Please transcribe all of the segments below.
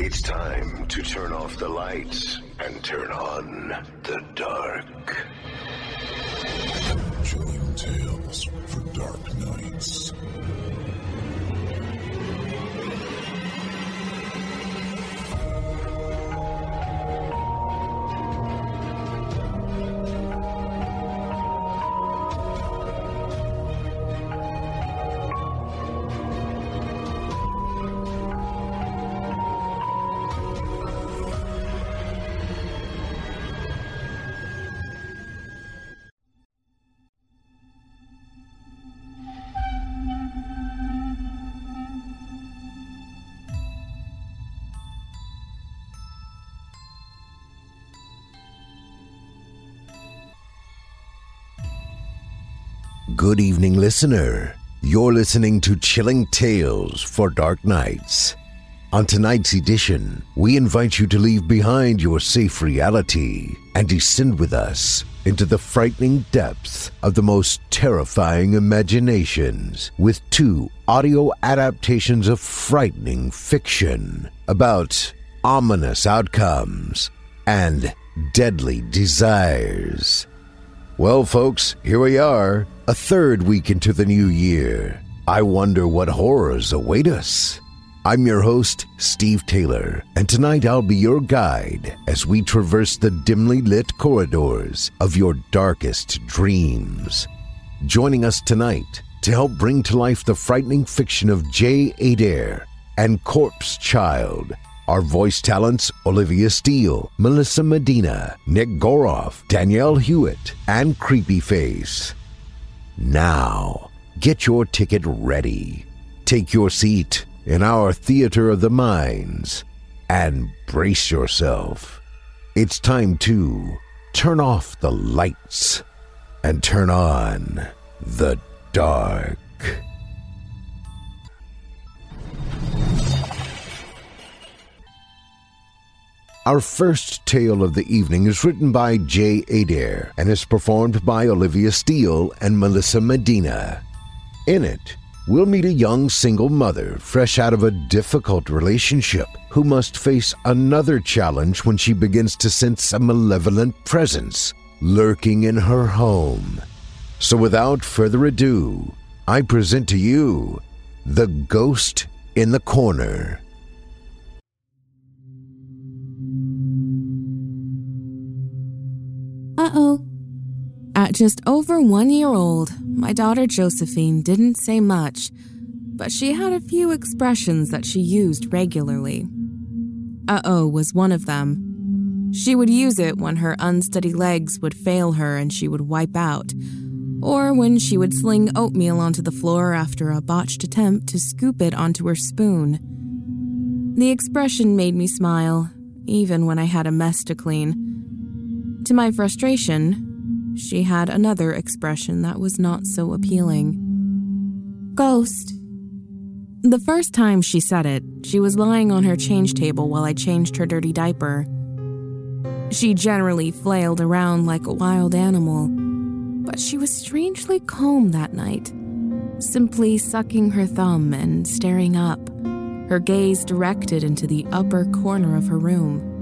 It's time to turn off the lights and turn on the dark. Chilling tales for dark Good evening, listener. You're listening to Chilling Tales for Dark Nights. On tonight's edition, we invite you to leave behind your safe reality and descend with us into the frightening depths of the most terrifying imaginations with two audio adaptations of frightening fiction about ominous outcomes and deadly desires. Well, folks, here we are, a third week into the new year. I wonder what horrors await us. I'm your host, Steve Taylor, and tonight I'll be your guide as we traverse the dimly lit corridors of your darkest dreams. Joining us tonight to help bring to life the frightening fiction of J. Adair and Corpse Child our voice talents Olivia Steele, Melissa Medina, Nick Goroff, Danielle Hewitt, and Creepy Face. Now, get your ticket ready. Take your seat in our theater of the minds and brace yourself. It's time to turn off the lights and turn on the dark. Our first tale of the evening is written by Jay Adair and is performed by Olivia Steele and Melissa Medina. In it, we'll meet a young single mother fresh out of a difficult relationship who must face another challenge when she begins to sense a malevolent presence lurking in her home. So without further ado, I present to you The Ghost in the Corner. Uh oh. At just over one year old, my daughter Josephine didn't say much, but she had a few expressions that she used regularly. Uh oh was one of them. She would use it when her unsteady legs would fail her and she would wipe out, or when she would sling oatmeal onto the floor after a botched attempt to scoop it onto her spoon. The expression made me smile, even when I had a mess to clean. To my frustration, she had another expression that was not so appealing. Ghost. The first time she said it, she was lying on her change table while I changed her dirty diaper. She generally flailed around like a wild animal, but she was strangely calm that night, simply sucking her thumb and staring up, her gaze directed into the upper corner of her room.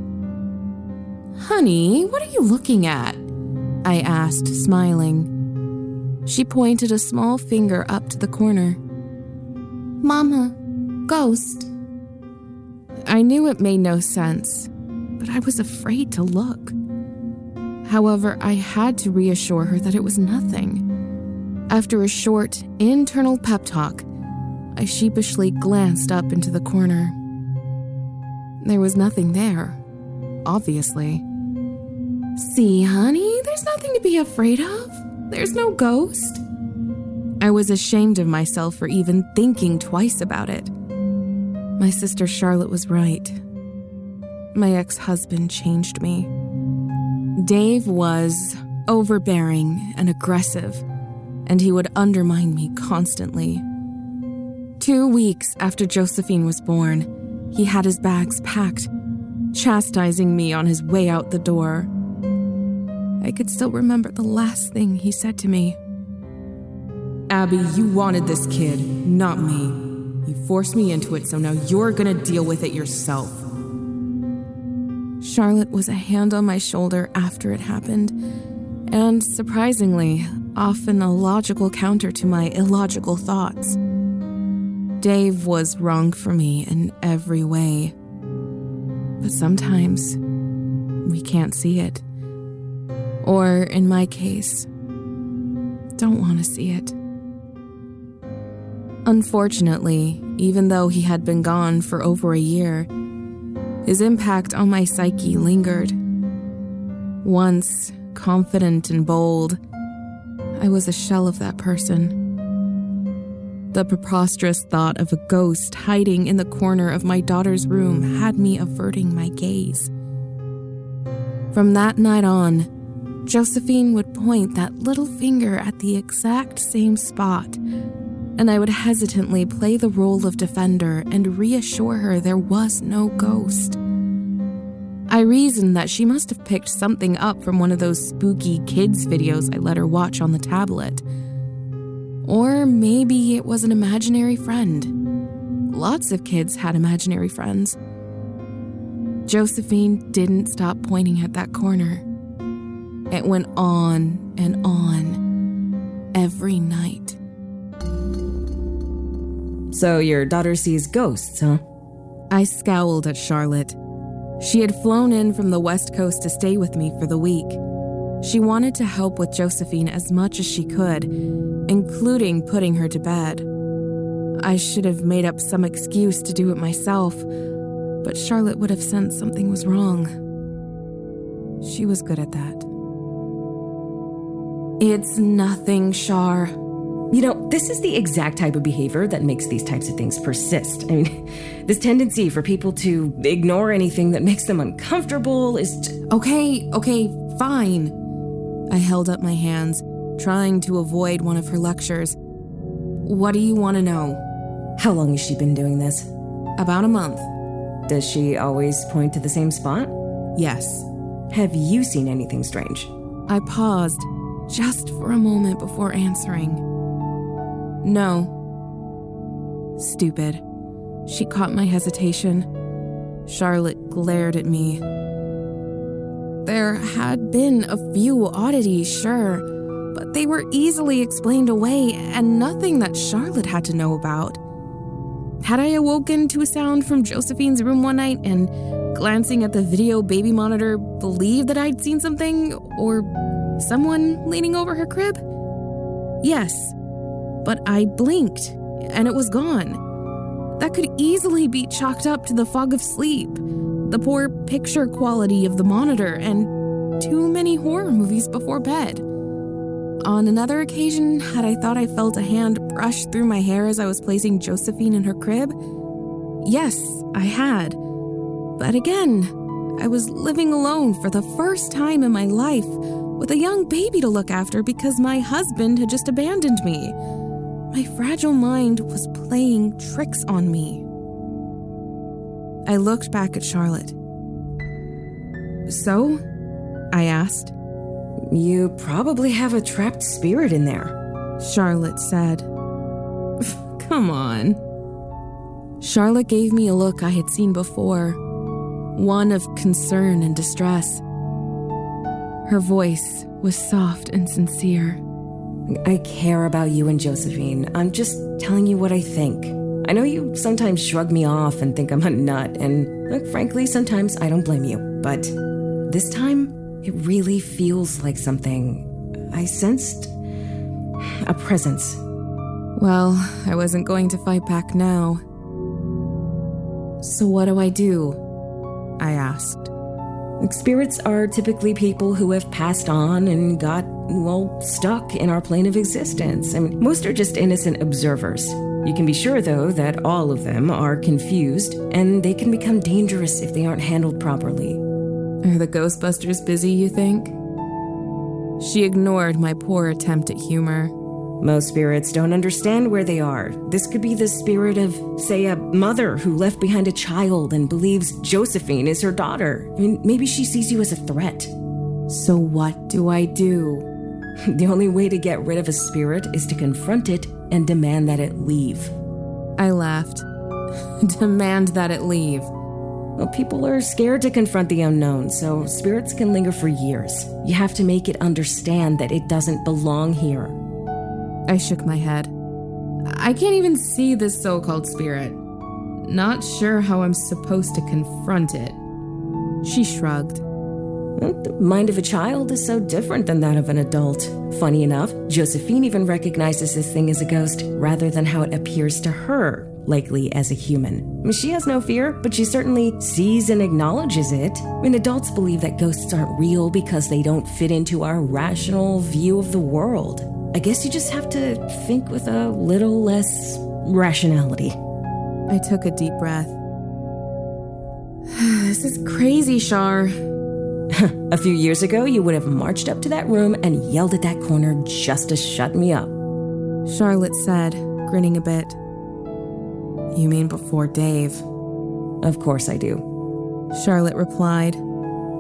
Honey, what are you looking at? I asked, smiling. She pointed a small finger up to the corner. Mama, ghost. I knew it made no sense, but I was afraid to look. However, I had to reassure her that it was nothing. After a short, internal pep talk, I sheepishly glanced up into the corner. There was nothing there, obviously. See, honey, there's nothing to be afraid of. There's no ghost. I was ashamed of myself for even thinking twice about it. My sister Charlotte was right. My ex husband changed me. Dave was overbearing and aggressive, and he would undermine me constantly. Two weeks after Josephine was born, he had his bags packed, chastising me on his way out the door. I could still remember the last thing he said to me. Abby, you wanted this kid, not me. You forced me into it, so now you're gonna deal with it yourself. Charlotte was a hand on my shoulder after it happened, and surprisingly, often a logical counter to my illogical thoughts. Dave was wrong for me in every way. But sometimes we can't see it. Or, in my case, don't want to see it. Unfortunately, even though he had been gone for over a year, his impact on my psyche lingered. Once confident and bold, I was a shell of that person. The preposterous thought of a ghost hiding in the corner of my daughter's room had me averting my gaze. From that night on, Josephine would point that little finger at the exact same spot and I would hesitantly play the role of defender and reassure her there was no ghost. I reasoned that she must have picked something up from one of those spooky kids' videos I let her watch on the tablet. Or maybe it was an imaginary friend. Lots of kids had imaginary friends. Josephine didn't stop pointing at that corner. It went on and on every night. So your daughter sees ghosts, huh? I scowled at Charlotte. She had flown in from the West Coast to stay with me for the week. She wanted to help with Josephine as much as she could, including putting her to bed. I should have made up some excuse to do it myself, but Charlotte would have sensed something was wrong. She was good at that. It's nothing, Char. You know, this is the exact type of behavior that makes these types of things persist. I mean, this tendency for people to ignore anything that makes them uncomfortable is. T- okay, okay, fine. I held up my hands, trying to avoid one of her lectures. What do you want to know? How long has she been doing this? About a month. Does she always point to the same spot? Yes. Have you seen anything strange? I paused, just for a moment before answering. No. Stupid. She caught my hesitation. Charlotte glared at me. There had been a few oddities, sure, but they were easily explained away and nothing that Charlotte had to know about. Had I awoken to a sound from Josephine's room one night and, glancing at the video baby monitor, believed that I'd seen something or someone leaning over her crib? Yes, but I blinked and it was gone. That could easily be chalked up to the fog of sleep, the poor picture quality of the monitor, and too many horror movies before bed. On another occasion, had I thought I felt a hand brush through my hair as I was placing Josephine in her crib? Yes, I had. But again, I was living alone for the first time in my life with a young baby to look after because my husband had just abandoned me. my fragile mind was playing tricks on me. I looked back at Charlotte. So? I asked. You probably have a trapped spirit in there, Charlotte said. Come on. Charlotte gave me a look I had seen before, one of concern and distress. Her voice was soft and sincere. I care about you and Josephine. I'm just telling you what I think. I know you sometimes shrug me off and think I'm a nut, and look, frankly, sometimes I don't blame you. But this time, it really feels like something. I sensed a presence. Well, I wasn't going to fight back now. So, what do I do? I asked. Spirits are typically people who have passed on and got, well, stuck in our plane of existence. Mean, most are just innocent observers. You can be sure, though, that all of them are confused and they can become dangerous if they aren't handled properly. Are the Ghostbusters busy, you think? She ignored my poor attempt at humor. Most spirits don't understand where they are. This could be the spirit of, say, a mother who left behind a child and believes Josephine is her daughter. I mean, maybe she sees you as a threat. So, what do I do? The only way to get rid of a spirit is to confront it and demand that it leave. I laughed. demand that it leave. Well, people are scared to confront the unknown, so spirits can linger for years. You have to make it understand that it doesn't belong here. I shook my head. I can't even see this so called spirit. Not sure how I'm supposed to confront it. She shrugged. The mind of a child is so different than that of an adult. Funny enough, Josephine even recognizes this thing as a ghost rather than how it appears to her, likely as a human. She has no fear, but she certainly sees and acknowledges it. Mean, adults believe that ghosts aren't real because they don't fit into our rational view of the world. I guess you just have to think with a little less rationality. I took a deep breath. this is crazy, Shar. a few years ago, you would have marched up to that room and yelled at that corner just to shut me up. Charlotte said, grinning a bit. You mean before Dave? Of course I do. Charlotte replied.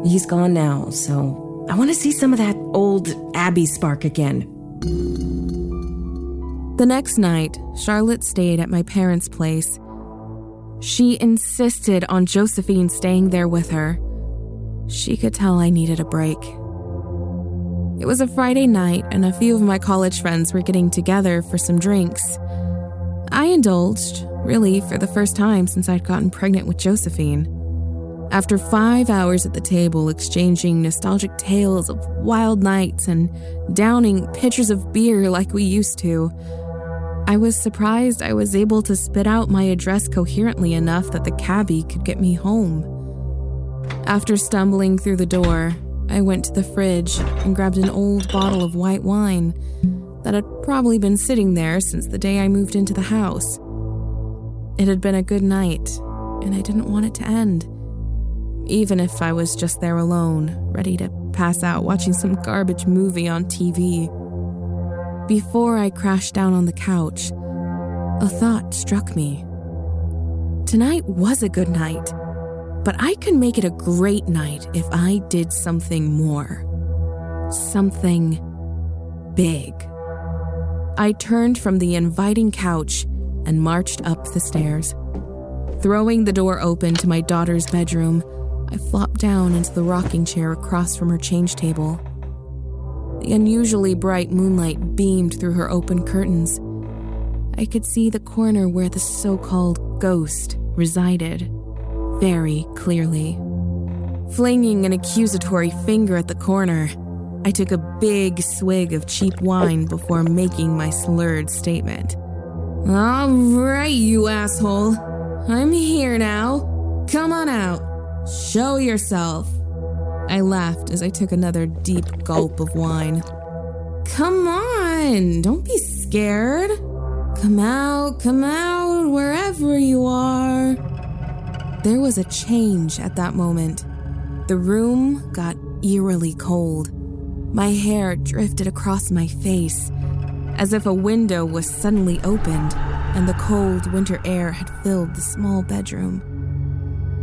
He's gone now, so I want to see some of that old Abby spark again. The next night, Charlotte stayed at my parents' place. She insisted on Josephine staying there with her. She could tell I needed a break. It was a Friday night, and a few of my college friends were getting together for some drinks. I indulged, really, for the first time since I'd gotten pregnant with Josephine. After five hours at the table exchanging nostalgic tales of wild nights and downing pitchers of beer like we used to, I was surprised I was able to spit out my address coherently enough that the cabbie could get me home. After stumbling through the door, I went to the fridge and grabbed an old bottle of white wine that had probably been sitting there since the day I moved into the house. It had been a good night, and I didn't want it to end even if I was just there alone, ready to pass out watching some garbage movie on TV. Before I crashed down on the couch, a thought struck me. Tonight was a good night, but I could make it a great night if I did something more. Something big. I turned from the inviting couch and marched up the stairs. Throwing the door open to my daughter's bedroom, I flopped down into the rocking chair across from her change table. The unusually bright moonlight beamed through her open curtains. I could see the corner where the so called ghost resided very clearly. Flinging an accusatory finger at the corner, I took a big swig of cheap wine before making my slurred statement. All right, you asshole. I'm here now. Come on out. Show yourself. I laughed as I took another deep gulp of wine. Come on, don't be scared. Come out, come out, wherever you are. There was a change at that moment. The room got eerily cold. My hair drifted across my face. as if a window was suddenly opened and the cold winter air had filled the small bedroom.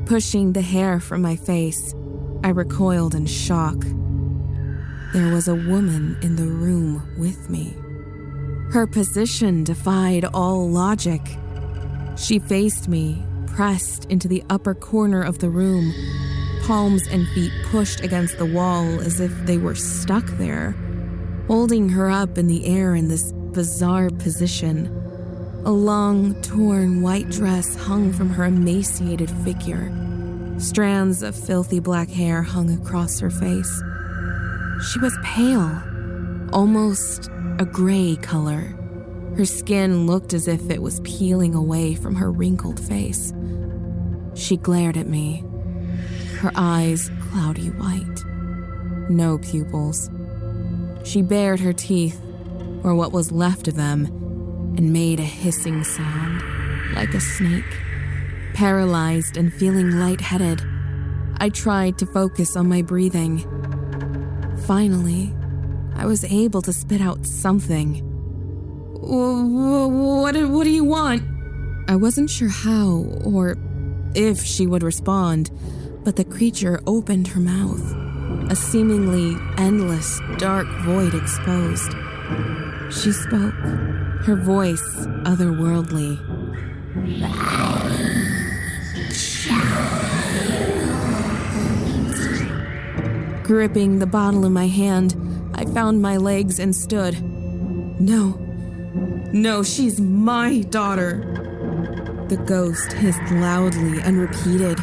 Pushing the hair from my face, I recoiled in shock. There was a woman in the room with me. Her position defied all logic. She faced me, pressed into the upper corner of the room, palms and feet pushed against the wall as if they were stuck there, holding her up in the air in this bizarre position. A long, torn white dress hung from her emaciated figure. Strands of filthy black hair hung across her face. She was pale, almost a gray color. Her skin looked as if it was peeling away from her wrinkled face. She glared at me, her eyes cloudy white. No pupils. She bared her teeth, or what was left of them, and made a hissing sound, like a snake. Paralyzed and feeling lightheaded, I tried to focus on my breathing. Finally, I was able to spit out something. What, what do you want? I wasn't sure how or if she would respond, but the creature opened her mouth, a seemingly endless, dark void exposed. She spoke, her voice otherworldly. Gripping the bottle in my hand, I found my legs and stood. No. No, she's my daughter. The ghost hissed loudly and repeated,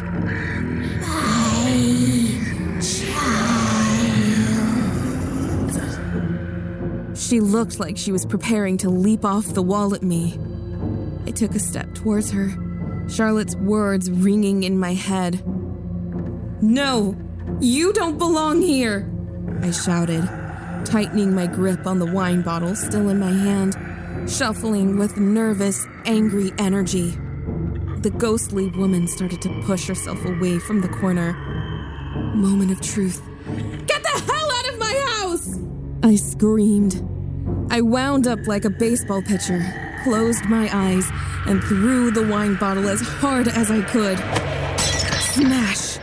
She looked like she was preparing to leap off the wall at me. I took a step towards her, Charlotte's words ringing in my head. No, you don't belong here, I shouted, tightening my grip on the wine bottle still in my hand, shuffling with nervous, angry energy. The ghostly woman started to push herself away from the corner. Moment of truth. Get the hell out of my house! I screamed. I wound up like a baseball pitcher, closed my eyes, and threw the wine bottle as hard as I could. Smash!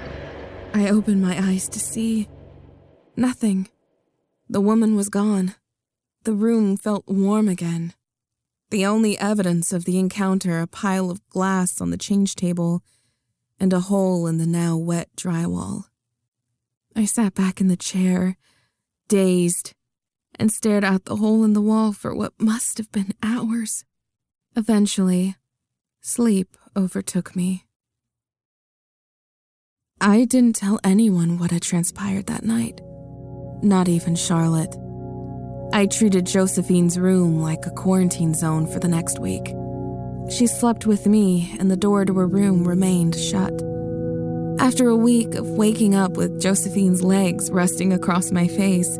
I opened my eyes to see nothing. The woman was gone. The room felt warm again. The only evidence of the encounter a pile of glass on the change table and a hole in the now wet drywall. I sat back in the chair, dazed, and stared out the hole in the wall for what must have been hours. Eventually, sleep overtook me. I didn't tell anyone what had transpired that night, not even Charlotte. I treated Josephine's room like a quarantine zone for the next week. She slept with me, and the door to her room remained shut. After a week of waking up with Josephine's legs resting across my face,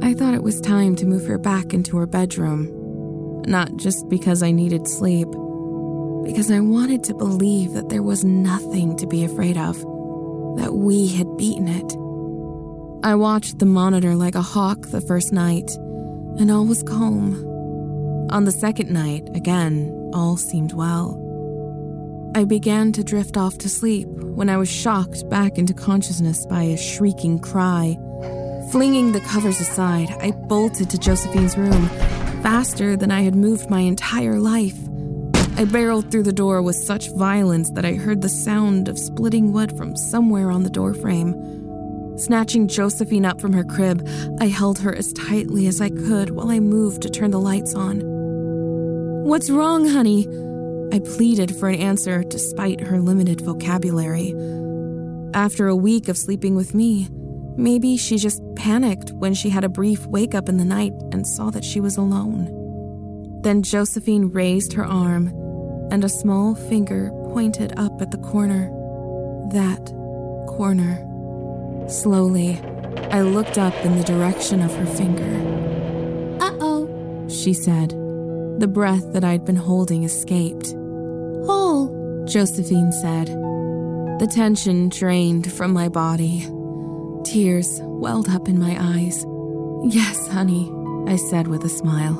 I thought it was time to move her back into her bedroom. Not just because I needed sleep, because I wanted to believe that there was nothing to be afraid of, that we had beaten it. I watched the monitor like a hawk the first night, and all was calm. On the second night, again, all seemed well. I began to drift off to sleep when I was shocked back into consciousness by a shrieking cry Flinging the covers aside, I bolted to Josephine's room, faster than I had moved my entire life. I barreled through the door with such violence that I heard the sound of splitting wood from somewhere on the doorframe. Snatching Josephine up from her crib, I held her as tightly as I could while I moved to turn the lights on. What's wrong, honey? I pleaded for an answer despite her limited vocabulary. After a week of sleeping with me, Maybe she just panicked when she had a brief wake up in the night and saw that she was alone. Then Josephine raised her arm, and a small finger pointed up at the corner. That corner. Slowly, I looked up in the direction of her finger. Uh oh, she said. The breath that I'd been holding escaped. Hole, Josephine said. The tension drained from my body. Tears welled up in my eyes. Yes, honey, I said with a smile.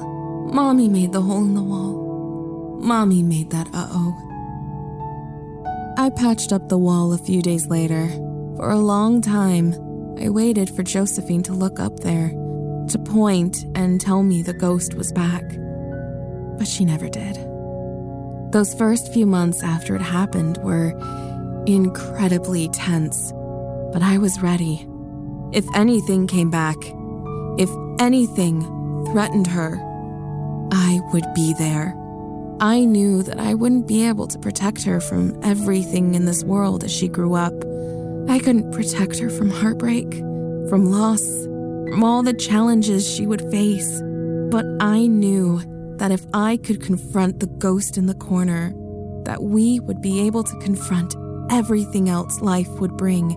Mommy made the hole in the wall. Mommy made that uh oh. I patched up the wall a few days later. For a long time, I waited for Josephine to look up there, to point and tell me the ghost was back. But she never did. Those first few months after it happened were incredibly tense, but I was ready. If anything came back, if anything threatened her, I would be there. I knew that I wouldn't be able to protect her from everything in this world as she grew up. I couldn't protect her from heartbreak, from loss, from all the challenges she would face. But I knew that if I could confront the ghost in the corner, that we would be able to confront everything else life would bring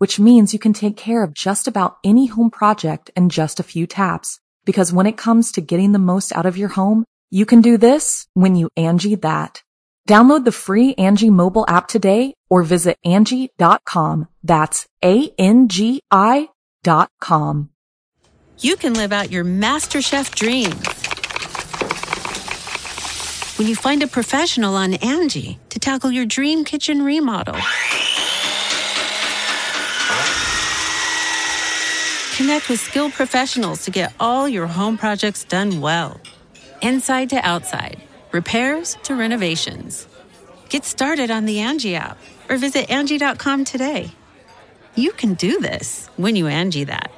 which means you can take care of just about any home project in just a few taps. Because when it comes to getting the most out of your home, you can do this when you Angi that. Download the free Angi mobile app today or visit Angi.com. That's A-N-G-I dot com. You can live out your MasterChef dreams when you find a professional on Angi to tackle your dream kitchen remodel. Connect with skilled professionals to get all your home projects done well. Inside to outside, repairs to renovations. Get started on the Angi app or visit Angi.com today. You can do this when you Angi that.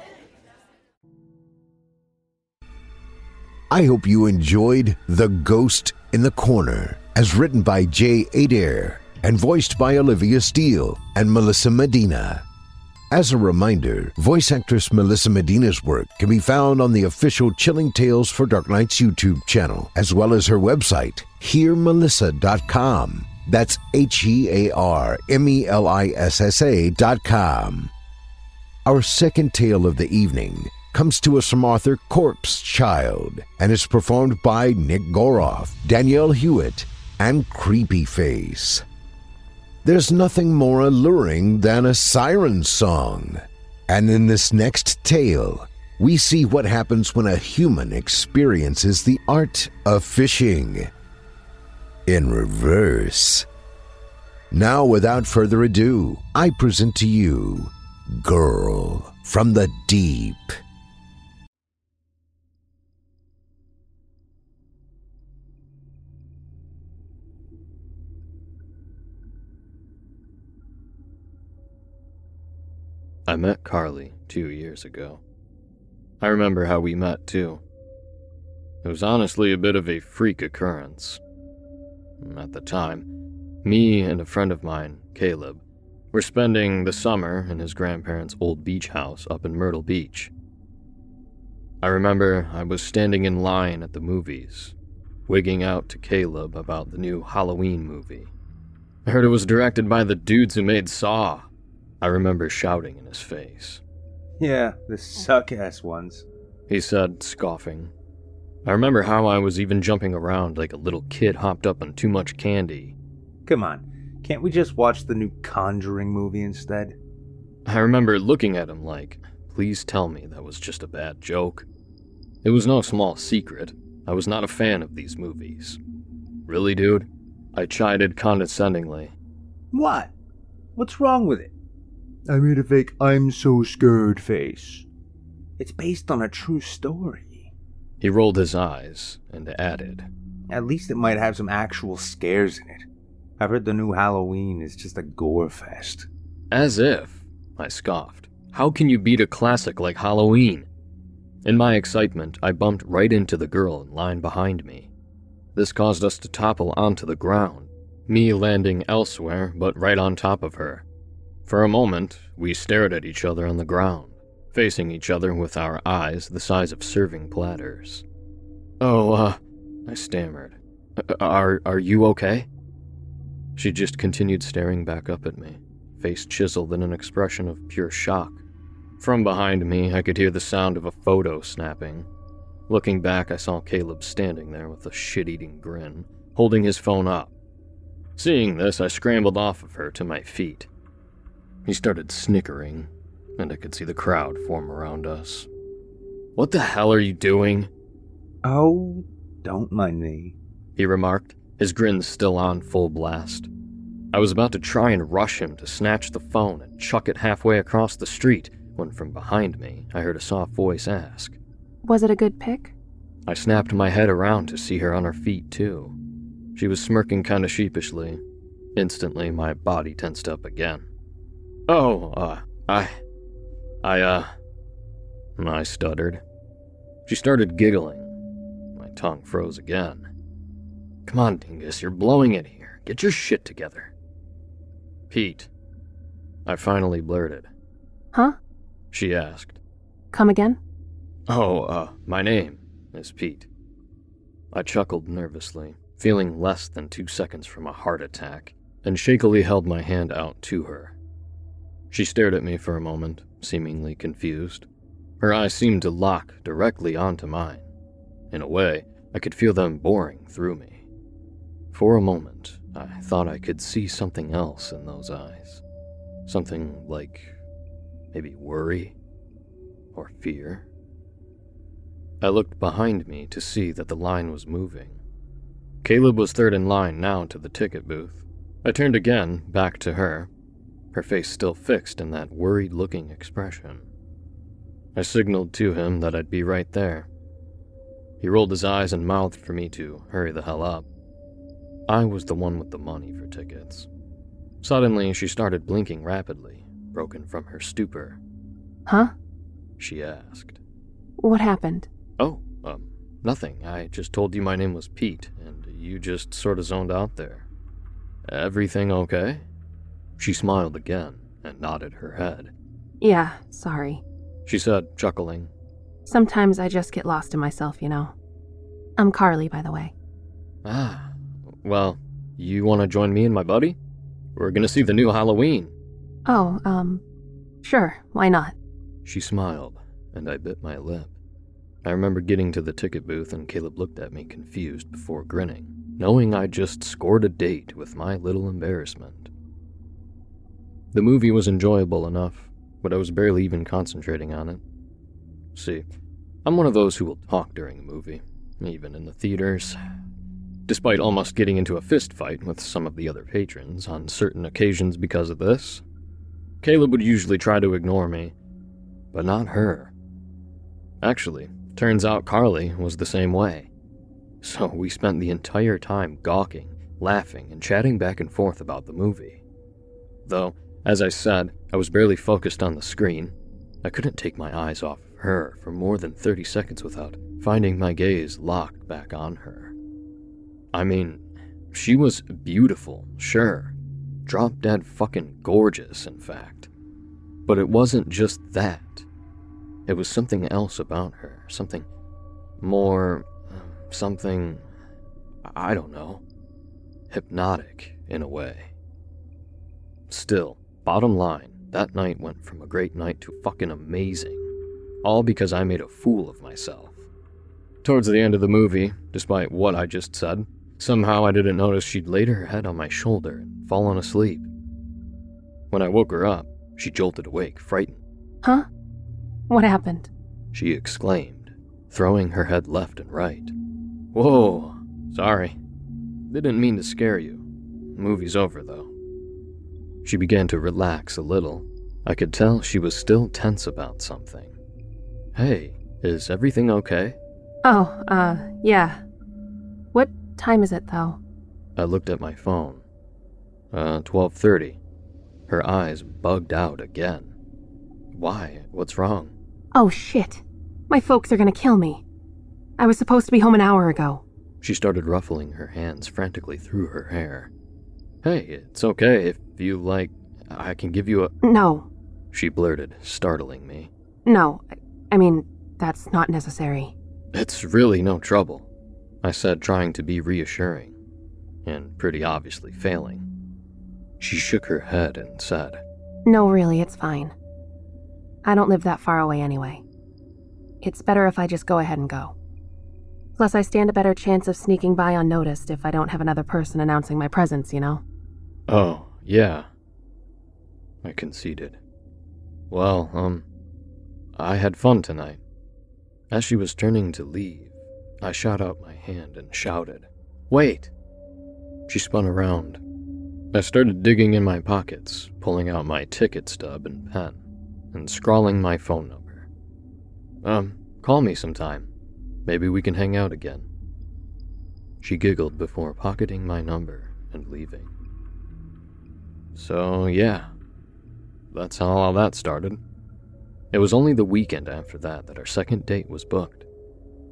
I hope you enjoyed The Ghost in the Corner, as written by Jay Adair and voiced by Olivia Steele and Melissa Medina. As a reminder, voice actress Melissa Medina's work can be found on the official Chilling Tales for Dark Nights YouTube channel, as well as her website, hearmelissa.com. That's H E A R M E L I S S A dot com. Our second tale of the evening comes to us from author Corpse Child and is performed by Nick Goroff, Danielle Hewitt, and Creepy Face. There's nothing more alluring than a siren song. And in this next tale, we see what happens when a human experiences the art of fishing in reverse. Now, without further ado, I present to you Girl from the Deep. I met Carly two years ago. I remember how we met, too. It was honestly a bit of a freak occurrence. At the time, me and a friend of mine, Caleb, were spending the summer in his grandparents' old beach house up in Myrtle Beach. I remember I was standing in line at the movies, wigging out to Caleb about the new Halloween movie. I heard it was directed by the dudes who made Saw. I remember shouting in his face. Yeah, the suck ass ones. He said, scoffing. I remember how I was even jumping around like a little kid hopped up on too much candy. Come on, can't we just watch the new Conjuring movie instead? I remember looking at him like, please tell me that was just a bad joke. It was no small secret. I was not a fan of these movies. Really, dude? I chided condescendingly. What? What's wrong with it? I made a fake I'm so scared face. It's based on a true story. He rolled his eyes and added, At least it might have some actual scares in it. I've heard the new Halloween is just a gore fest. As if, I scoffed. How can you beat a classic like Halloween? In my excitement, I bumped right into the girl in line behind me. This caused us to topple onto the ground, me landing elsewhere but right on top of her. For a moment, we stared at each other on the ground, facing each other with our eyes the size of serving platters. Oh, uh, I stammered. Are, are you okay? She just continued staring back up at me, face chiseled in an expression of pure shock. From behind me, I could hear the sound of a photo snapping. Looking back, I saw Caleb standing there with a shit eating grin, holding his phone up. Seeing this, I scrambled off of her to my feet. He started snickering, and I could see the crowd form around us. What the hell are you doing? Oh, don't mind me, he remarked, his grin still on full blast. I was about to try and rush him to snatch the phone and chuck it halfway across the street when from behind me I heard a soft voice ask, Was it a good pick? I snapped my head around to see her on her feet, too. She was smirking kind of sheepishly. Instantly, my body tensed up again. Oh, uh, I. I, uh. I stuttered. She started giggling. My tongue froze again. Come on, Dingus, you're blowing it here. Get your shit together. Pete. I finally blurted. Huh? She asked. Come again? Oh, uh, my name is Pete. I chuckled nervously, feeling less than two seconds from a heart attack, and shakily held my hand out to her. She stared at me for a moment, seemingly confused. Her eyes seemed to lock directly onto mine. In a way, I could feel them boring through me. For a moment, I thought I could see something else in those eyes. Something like maybe worry or fear. I looked behind me to see that the line was moving. Caleb was third in line now to the ticket booth. I turned again, back to her, her face still fixed in that worried looking expression. I signaled to him that I'd be right there. He rolled his eyes and mouthed for me to hurry the hell up. I was the one with the money for tickets. Suddenly, she started blinking rapidly, broken from her stupor. Huh? She asked. What happened? Oh, um, nothing. I just told you my name was Pete, and you just sort of zoned out there. Everything okay? She smiled again and nodded her head. Yeah, sorry. She said, chuckling. Sometimes I just get lost in myself, you know. I'm Carly, by the way. Ah, well, you want to join me and my buddy? We're gonna see the new Halloween. Oh, um, sure, why not? She smiled, and I bit my lip. I remember getting to the ticket booth and Caleb looked at me confused before grinning, knowing I'd just scored a date with my little embarrassment. The movie was enjoyable enough, but I was barely even concentrating on it. See, I'm one of those who will talk during a movie, even in the theaters. Despite almost getting into a fist fight with some of the other patrons on certain occasions because of this, Caleb would usually try to ignore me, but not her. Actually, turns out Carly was the same way. So we spent the entire time gawking, laughing, and chatting back and forth about the movie. Though, as I said, I was barely focused on the screen. I couldn't take my eyes off of her for more than 30 seconds without finding my gaze locked back on her. I mean, she was beautiful, sure. Drop dead fucking gorgeous, in fact. But it wasn't just that. It was something else about her. Something more. something. I don't know. Hypnotic, in a way. Still, bottom line, that night went from a great night to fucking amazing. All because I made a fool of myself. Towards the end of the movie, despite what I just said, Somehow I didn't notice she'd laid her head on my shoulder and fallen asleep. When I woke her up, she jolted awake, frightened. Huh? What happened? She exclaimed, throwing her head left and right. Whoa, sorry. Didn't mean to scare you. Movie's over, though. She began to relax a little. I could tell she was still tense about something. Hey, is everything okay? Oh, uh, yeah. What time is it, though? I looked at my phone. Uh, 12:30. Her eyes bugged out again. Why? What's wrong? Oh shit. My folks are gonna kill me. I was supposed to be home an hour ago. She started ruffling her hands frantically through her hair. Hey, it's okay if you like. I can give you a. No, She blurted, startling me. no. I- I mean, that's not necessary. It's really no trouble, I said, trying to be reassuring, and pretty obviously failing. She shook her head and said, No, really, it's fine. I don't live that far away anyway. It's better if I just go ahead and go. Plus, I stand a better chance of sneaking by unnoticed if I don't have another person announcing my presence, you know? Oh, yeah. I conceded. Well, um, I had fun tonight. As she was turning to leave, I shot out my hand and shouted, Wait! She spun around. I started digging in my pockets, pulling out my ticket stub and pen, and scrawling my phone number. Um, call me sometime. Maybe we can hang out again. She giggled before pocketing my number and leaving. So, yeah, that's how all that started. It was only the weekend after that that our second date was booked,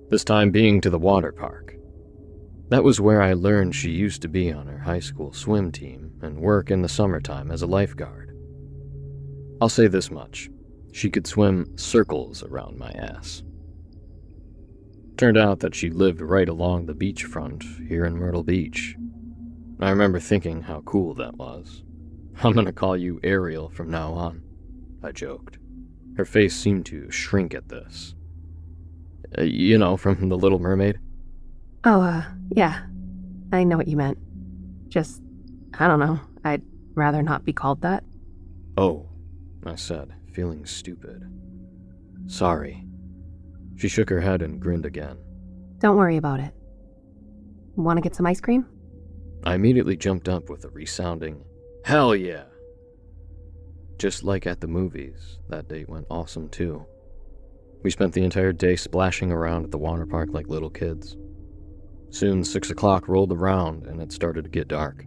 this time being to the water park. That was where I learned she used to be on her high school swim team and work in the summertime as a lifeguard. I'll say this much she could swim circles around my ass. Turned out that she lived right along the beachfront here in Myrtle Beach. I remember thinking how cool that was. I'm gonna call you Ariel from now on, I joked. Her face seemed to shrink at this. Uh, you know, from The Little Mermaid? Oh, uh, yeah. I know what you meant. Just, I don't know. I'd rather not be called that. Oh, I said, feeling stupid. Sorry. She shook her head and grinned again. Don't worry about it. Want to get some ice cream? I immediately jumped up with a resounding, Hell yeah! Just like at the movies, that date went awesome too. We spent the entire day splashing around at the water park like little kids. Soon, six o'clock rolled around and it started to get dark.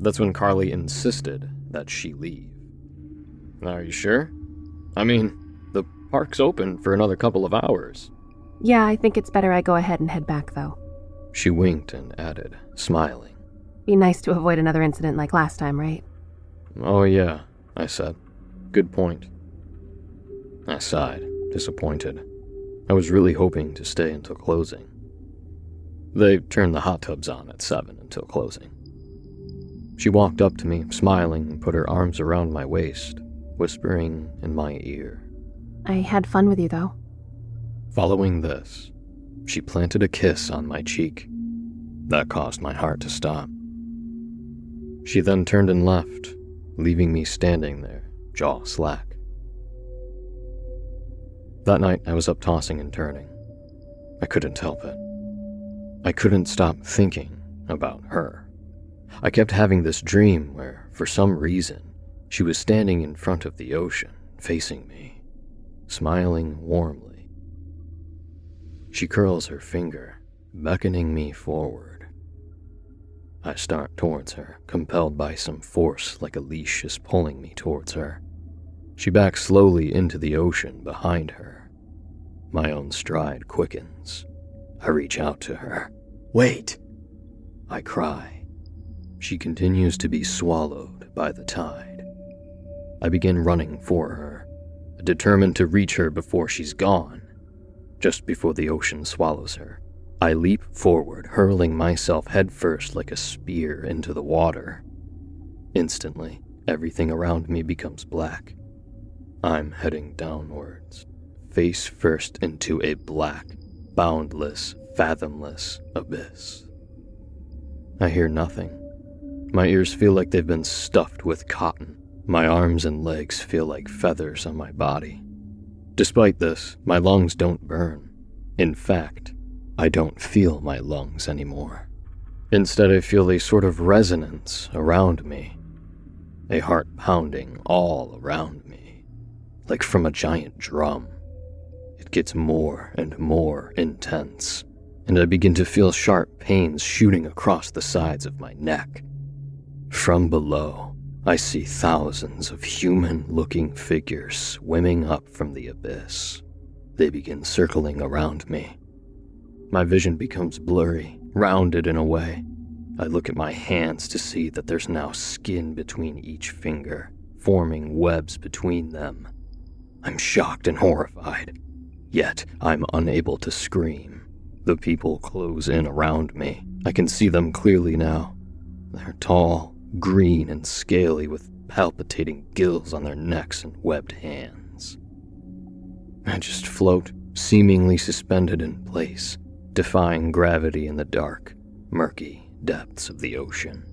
That's when Carly insisted that she leave. Are you sure? I mean, the park's open for another couple of hours. Yeah, I think it's better I go ahead and head back, though. She winked and added, smiling. Be nice to avoid another incident like last time, right? Oh, yeah, I said. Good point. I sighed, disappointed. I was really hoping to stay until closing. They turned the hot tubs on at 7 until closing. She walked up to me, smiling, and put her arms around my waist, whispering in my ear. I had fun with you, though. Following this, she planted a kiss on my cheek. That caused my heart to stop. She then turned and left, leaving me standing there, jaw slack. That night, I was up tossing and turning. I couldn't help it. I couldn't stop thinking about her. I kept having this dream where, for some reason, she was standing in front of the ocean, facing me, smiling warmly. She curls her finger, beckoning me forward. I start towards her, compelled by some force like a leash is pulling me towards her. She backs slowly into the ocean behind her. My own stride quickens. I reach out to her. Wait! I cry. She continues to be swallowed by the tide. I begin running for her, determined to reach her before she's gone. Just before the ocean swallows her, I leap forward, hurling myself headfirst like a spear into the water. Instantly, everything around me becomes black. I'm heading downwards, face first into a black, boundless, fathomless abyss. I hear nothing. My ears feel like they've been stuffed with cotton. My arms and legs feel like feathers on my body. Despite this, my lungs don't burn. In fact, I don't feel my lungs anymore. Instead, I feel a sort of resonance around me, a heart pounding all around me, like from a giant drum. It gets more and more intense, and I begin to feel sharp pains shooting across the sides of my neck. From below, I see thousands of human looking figures swimming up from the abyss. They begin circling around me. My vision becomes blurry, rounded in a way. I look at my hands to see that there's now skin between each finger, forming webs between them. I'm shocked and horrified, yet I'm unable to scream. The people close in around me. I can see them clearly now. They're tall, green, and scaly with palpitating gills on their necks and webbed hands. I just float, seemingly suspended in place, defying gravity in the dark, murky depths of the ocean.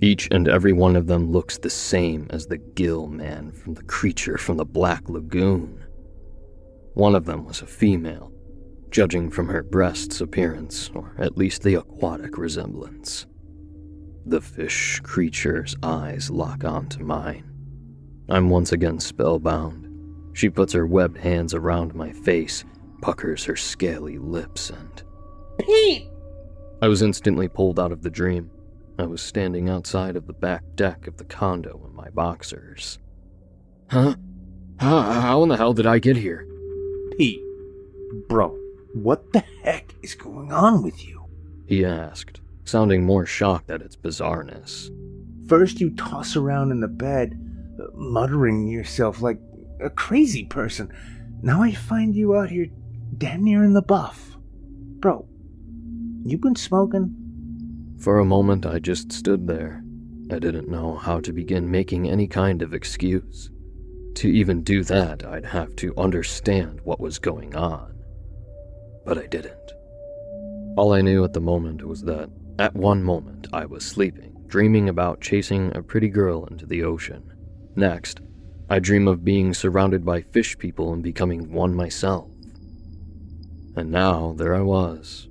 Each and every one of them looks the same as the gill man from the creature from the Black Lagoon. One of them was a female, judging from her breast's appearance, or at least the aquatic resemblance. The fish creature's eyes lock onto mine. I'm once again spellbound. She puts her webbed hands around my face, puckers her scaly lips, and. Pete! I was instantly pulled out of the dream. I was standing outside of the back deck of the condo in my boxers. Huh? How, how in the hell did I get here? Pete, bro, what the heck is going on with you? He asked, sounding more shocked at its bizarreness. First, you toss around in the bed, uh, muttering yourself like a crazy person. Now I find you out here damn near in the buff. Bro, you been smoking? For a moment, I just stood there. I didn't know how to begin making any kind of excuse. To even do that, I'd have to understand what was going on. But I didn't. All I knew at the moment was that, at one moment, I was sleeping, dreaming about chasing a pretty girl into the ocean. Next, I dream of being surrounded by fish people and becoming one myself. And now, there I was,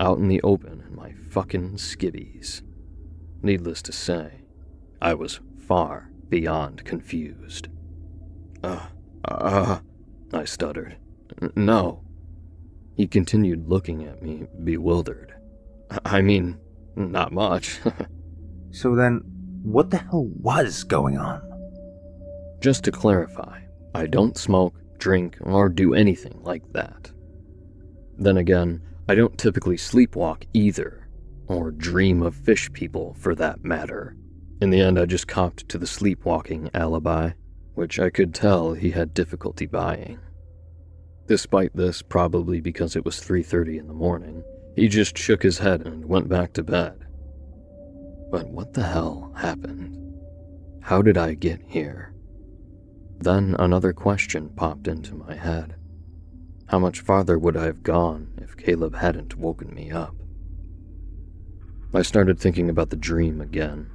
out in the open in my fucking skivvies. Needless to say, I was far beyond confused. Uh, uh, I stuttered. No. He continued looking at me, bewildered. I mean, not much. so then, what the hell was going on? Just to clarify, I don't smoke, drink, or do anything like that. Then again, I don't typically sleepwalk either, or dream of fish people for that matter. In the end, I just copped to the sleepwalking alibi, which I could tell he had difficulty buying. Despite this, probably because it was 3:30 in the morning, he just shook his head and went back to bed. But what the hell happened? How did I get here? Then another question popped into my head. How much farther would I have gone Caleb hadn't woken me up? I started thinking about the dream again.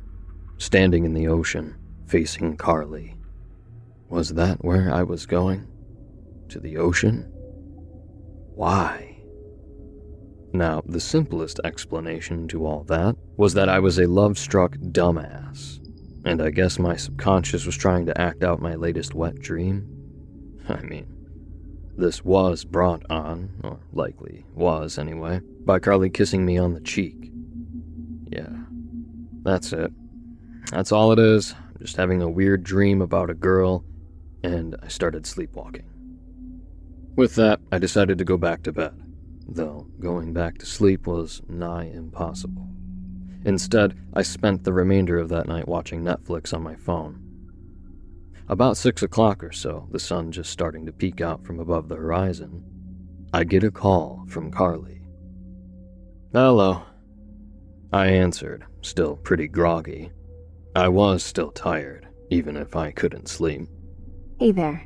Standing in the ocean, facing Carly. Was that where I was going? To the ocean? Why? Now, the simplest explanation to all that was that I was a love struck dumbass, and I guess my subconscious was trying to act out my latest wet dream. I mean, this was brought on, or likely was anyway, by Carly kissing me on the cheek. Yeah, that's it. That's all it is. I'm just having a weird dream about a girl, and I started sleepwalking. With that, I decided to go back to bed, though going back to sleep was nigh impossible. Instead, I spent the remainder of that night watching Netflix on my phone. About six o'clock or so, the sun just starting to peek out from above the horizon, I get a call from Carly. Hello. I answered, still pretty groggy. I was still tired, even if I couldn't sleep. Hey there.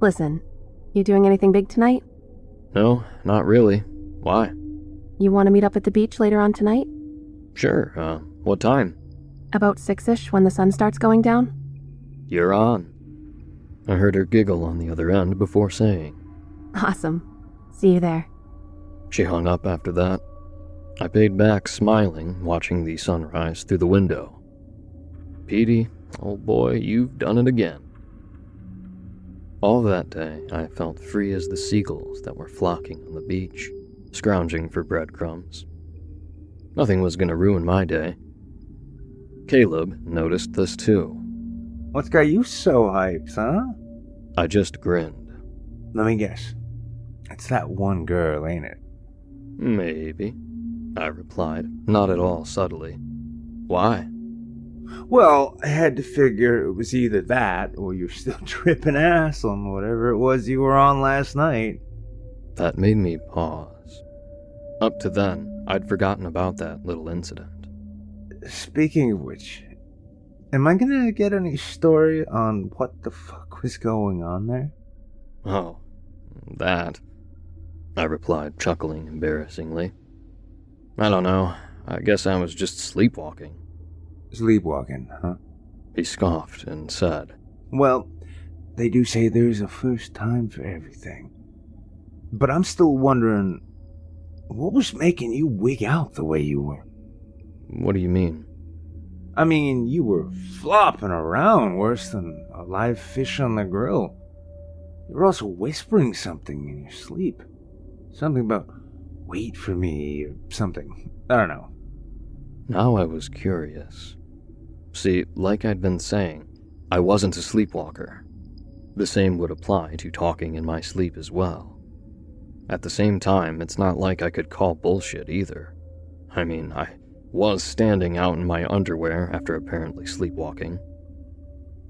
Listen, you doing anything big tonight? No, not really. Why? You want to meet up at the beach later on tonight? Sure, uh, what time? About six ish when the sun starts going down? You're on. I heard her giggle on the other end before saying, Awesome. See you there. She hung up after that. I paid back, smiling, watching the sunrise through the window. Petey, old boy, you've done it again. All that day, I felt free as the seagulls that were flocking on the beach, scrounging for breadcrumbs. Nothing was going to ruin my day. Caleb noticed this too. What's got you so hyped, huh? I just grinned. Let me guess. It's that one girl, ain't it? Maybe, I replied, not at all subtly. Why? Well, I had to figure it was either that or you're still tripping ass on whatever it was you were on last night. That made me pause. Up to then, I'd forgotten about that little incident. Speaking of which, am I gonna get any story on what the fuck was going on there? Oh, that. I replied, chuckling embarrassingly. I don't know. I guess I was just sleepwalking. Sleepwalking, huh? He scoffed and said, Well, they do say there's a first time for everything. But I'm still wondering what was making you wig out the way you were? What do you mean? I mean, you were flopping around worse than a live fish on the grill. You were also whispering something in your sleep. Something about wait for me or something. I don't know. Now I was curious. See, like I'd been saying, I wasn't a sleepwalker. The same would apply to talking in my sleep as well. At the same time, it's not like I could call bullshit either. I mean, I was standing out in my underwear after apparently sleepwalking.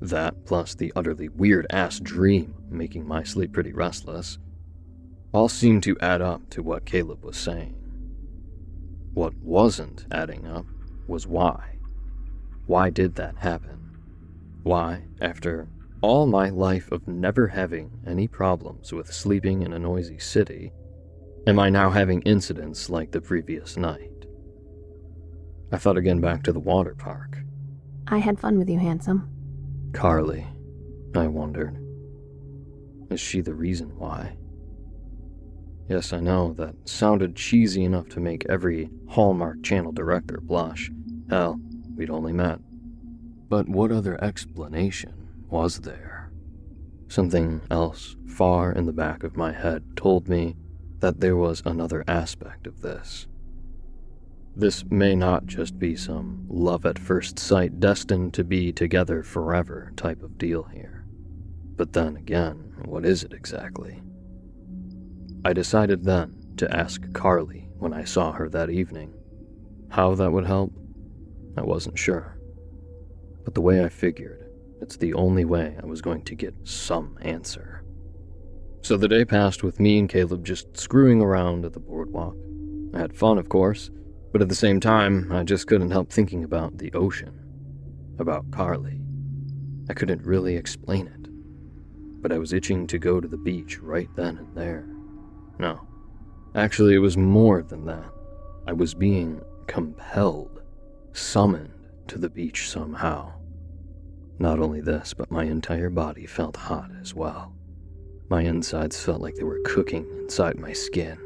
That, plus the utterly weird ass dream making my sleep pretty restless, all seemed to add up to what Caleb was saying. What wasn't adding up was why. Why did that happen? Why, after all my life of never having any problems with sleeping in a noisy city, am I now having incidents like the previous night? I thought again back to the water park. I had fun with you, handsome. Carly, I wondered. Is she the reason why? Yes, I know, that sounded cheesy enough to make every Hallmark Channel director blush. Hell, we'd only met. But what other explanation was there? Something else far in the back of my head told me that there was another aspect of this. This may not just be some love at first sight, destined to be together forever type of deal here. But then again, what is it exactly? I decided then to ask Carly when I saw her that evening. How that would help, I wasn't sure. But the way I figured, it's the only way I was going to get some answer. So the day passed with me and Caleb just screwing around at the boardwalk. I had fun, of course, but at the same time, I just couldn't help thinking about the ocean, about Carly. I couldn't really explain it, but I was itching to go to the beach right then and there. No, actually, it was more than that. I was being compelled, summoned to the beach somehow. Not only this, but my entire body felt hot as well. My insides felt like they were cooking inside my skin.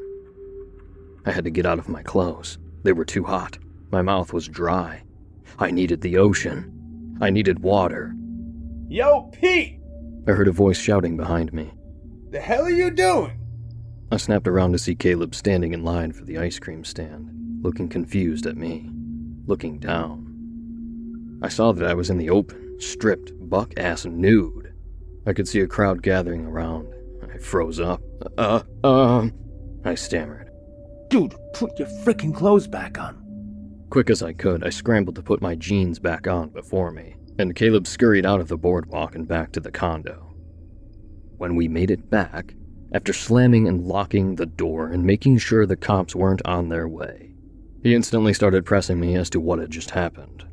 I had to get out of my clothes. They were too hot. My mouth was dry. I needed the ocean. I needed water. Yo, Pete! I heard a voice shouting behind me. The hell are you doing? I snapped around to see Caleb standing in line for the ice cream stand, looking confused at me, looking down. I saw that I was in the open, stripped, buck ass nude. I could see a crowd gathering around. I froze up. Uh, um, I stammered. Dude, put your freaking clothes back on. Quick as I could, I scrambled to put my jeans back on before me, and Caleb scurried out of the boardwalk and back to the condo. When we made it back, after slamming and locking the door and making sure the cops weren't on their way, he instantly started pressing me as to what had just happened.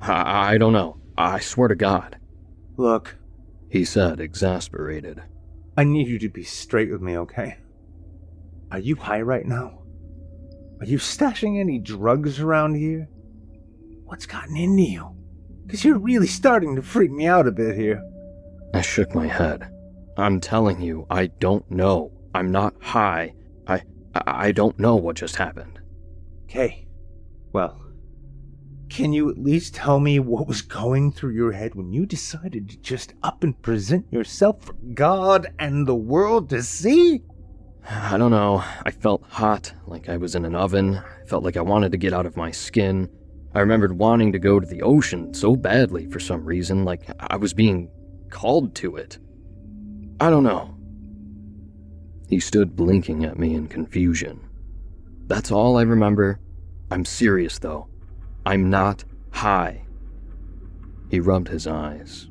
I, I don't know. I swear to God. Look, he said, exasperated. I need you to be straight with me, okay? Are you high right now? Are you stashing any drugs around here? What's gotten into you? Because you're really starting to freak me out a bit here. I shook my head. I'm telling you, I don't know. I'm not high. I I don't know what just happened. Okay. Well, can you at least tell me what was going through your head when you decided to just up and present yourself for God and the world to see? I don't know. I felt hot, like I was in an oven. I felt like I wanted to get out of my skin. I remembered wanting to go to the ocean so badly for some reason, like I was being called to it. I don't know. He stood blinking at me in confusion. That's all I remember. I'm serious, though. I'm not high. He rubbed his eyes.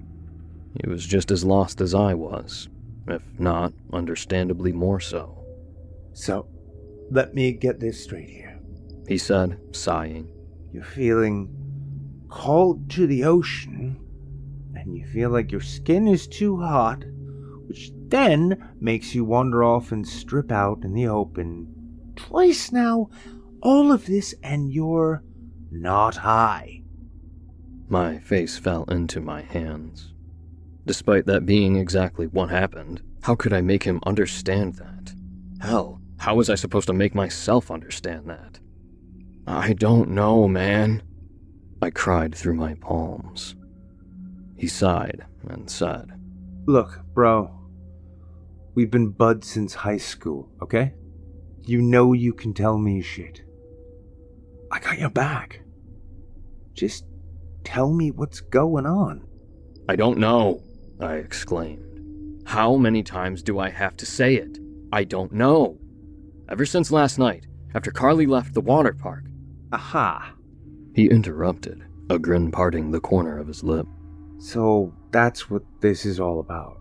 He was just as lost as I was, if not, understandably more so. So, let me get this straight here. He said, sighing. You're feeling called to the ocean, and you feel like your skin is too hot, which then makes you wander off and strip out in the open. Twice now, all of this, and you're not high. My face fell into my hands. Despite that being exactly what happened, how could I make him understand that? Hell, how was I supposed to make myself understand that? I don't know, man. I cried through my palms. He sighed and said, Look, bro, we've been buds since high school, okay? You know you can tell me shit. I got your back. Just tell me what's going on. I don't know, I exclaimed. How many times do I have to say it? I don't know. Ever since last night, after Carly left the water park. Aha. He interrupted, a grin parting the corner of his lip. So that's what this is all about.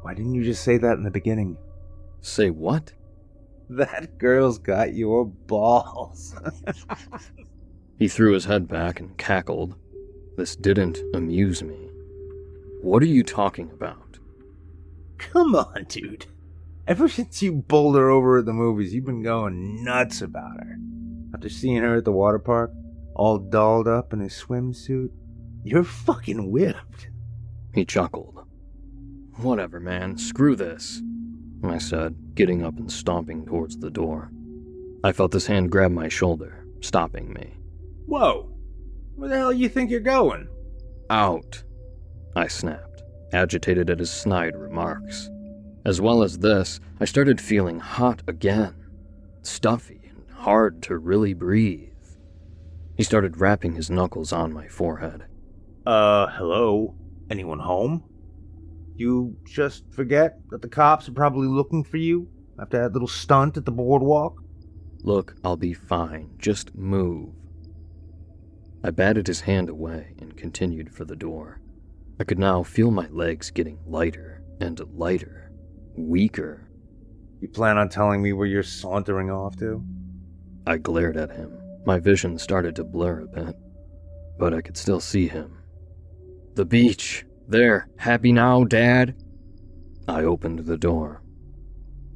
Why didn't you just say that in the beginning? Say what? That girl's got your balls. he threw his head back and cackled. This didn't amuse me. What are you talking about? Come on, dude. Ever since you bowled her over at the movies, you've been going nuts about her. After seeing her at the water park, all dolled up in a swimsuit, you're fucking whipped. He chuckled. Whatever, man. Screw this. I said, getting up and stomping towards the door. I felt his hand grab my shoulder, stopping me. Whoa! Where the hell you think you're going? Out, I snapped, agitated at his snide remarks. As well as this, I started feeling hot again, stuffy and hard to really breathe. He started rapping his knuckles on my forehead. Uh, hello? Anyone home? You just forget that the cops are probably looking for you after that little stunt at the boardwalk? Look, I'll be fine. Just move. I batted his hand away and continued for the door. I could now feel my legs getting lighter and lighter, weaker. You plan on telling me where you're sauntering off to? I glared at him. My vision started to blur a bit, but I could still see him. The beach. There, happy now, Dad? I opened the door.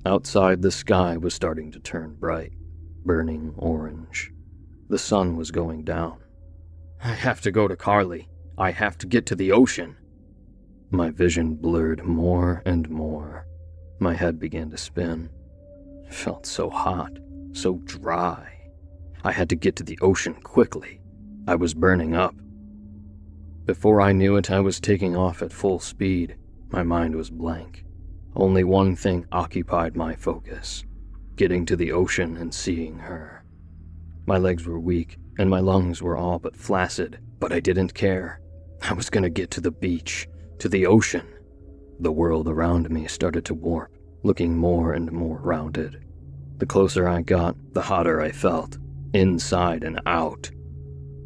Outside, the sky was starting to turn bright, burning orange. The sun was going down. I have to go to Carly. I have to get to the ocean. My vision blurred more and more. My head began to spin. It felt so hot, so dry. I had to get to the ocean quickly. I was burning up. Before I knew it, I was taking off at full speed. My mind was blank. Only one thing occupied my focus getting to the ocean and seeing her. My legs were weak, and my lungs were all but flaccid, but I didn't care. I was gonna get to the beach, to the ocean. The world around me started to warp, looking more and more rounded. The closer I got, the hotter I felt, inside and out.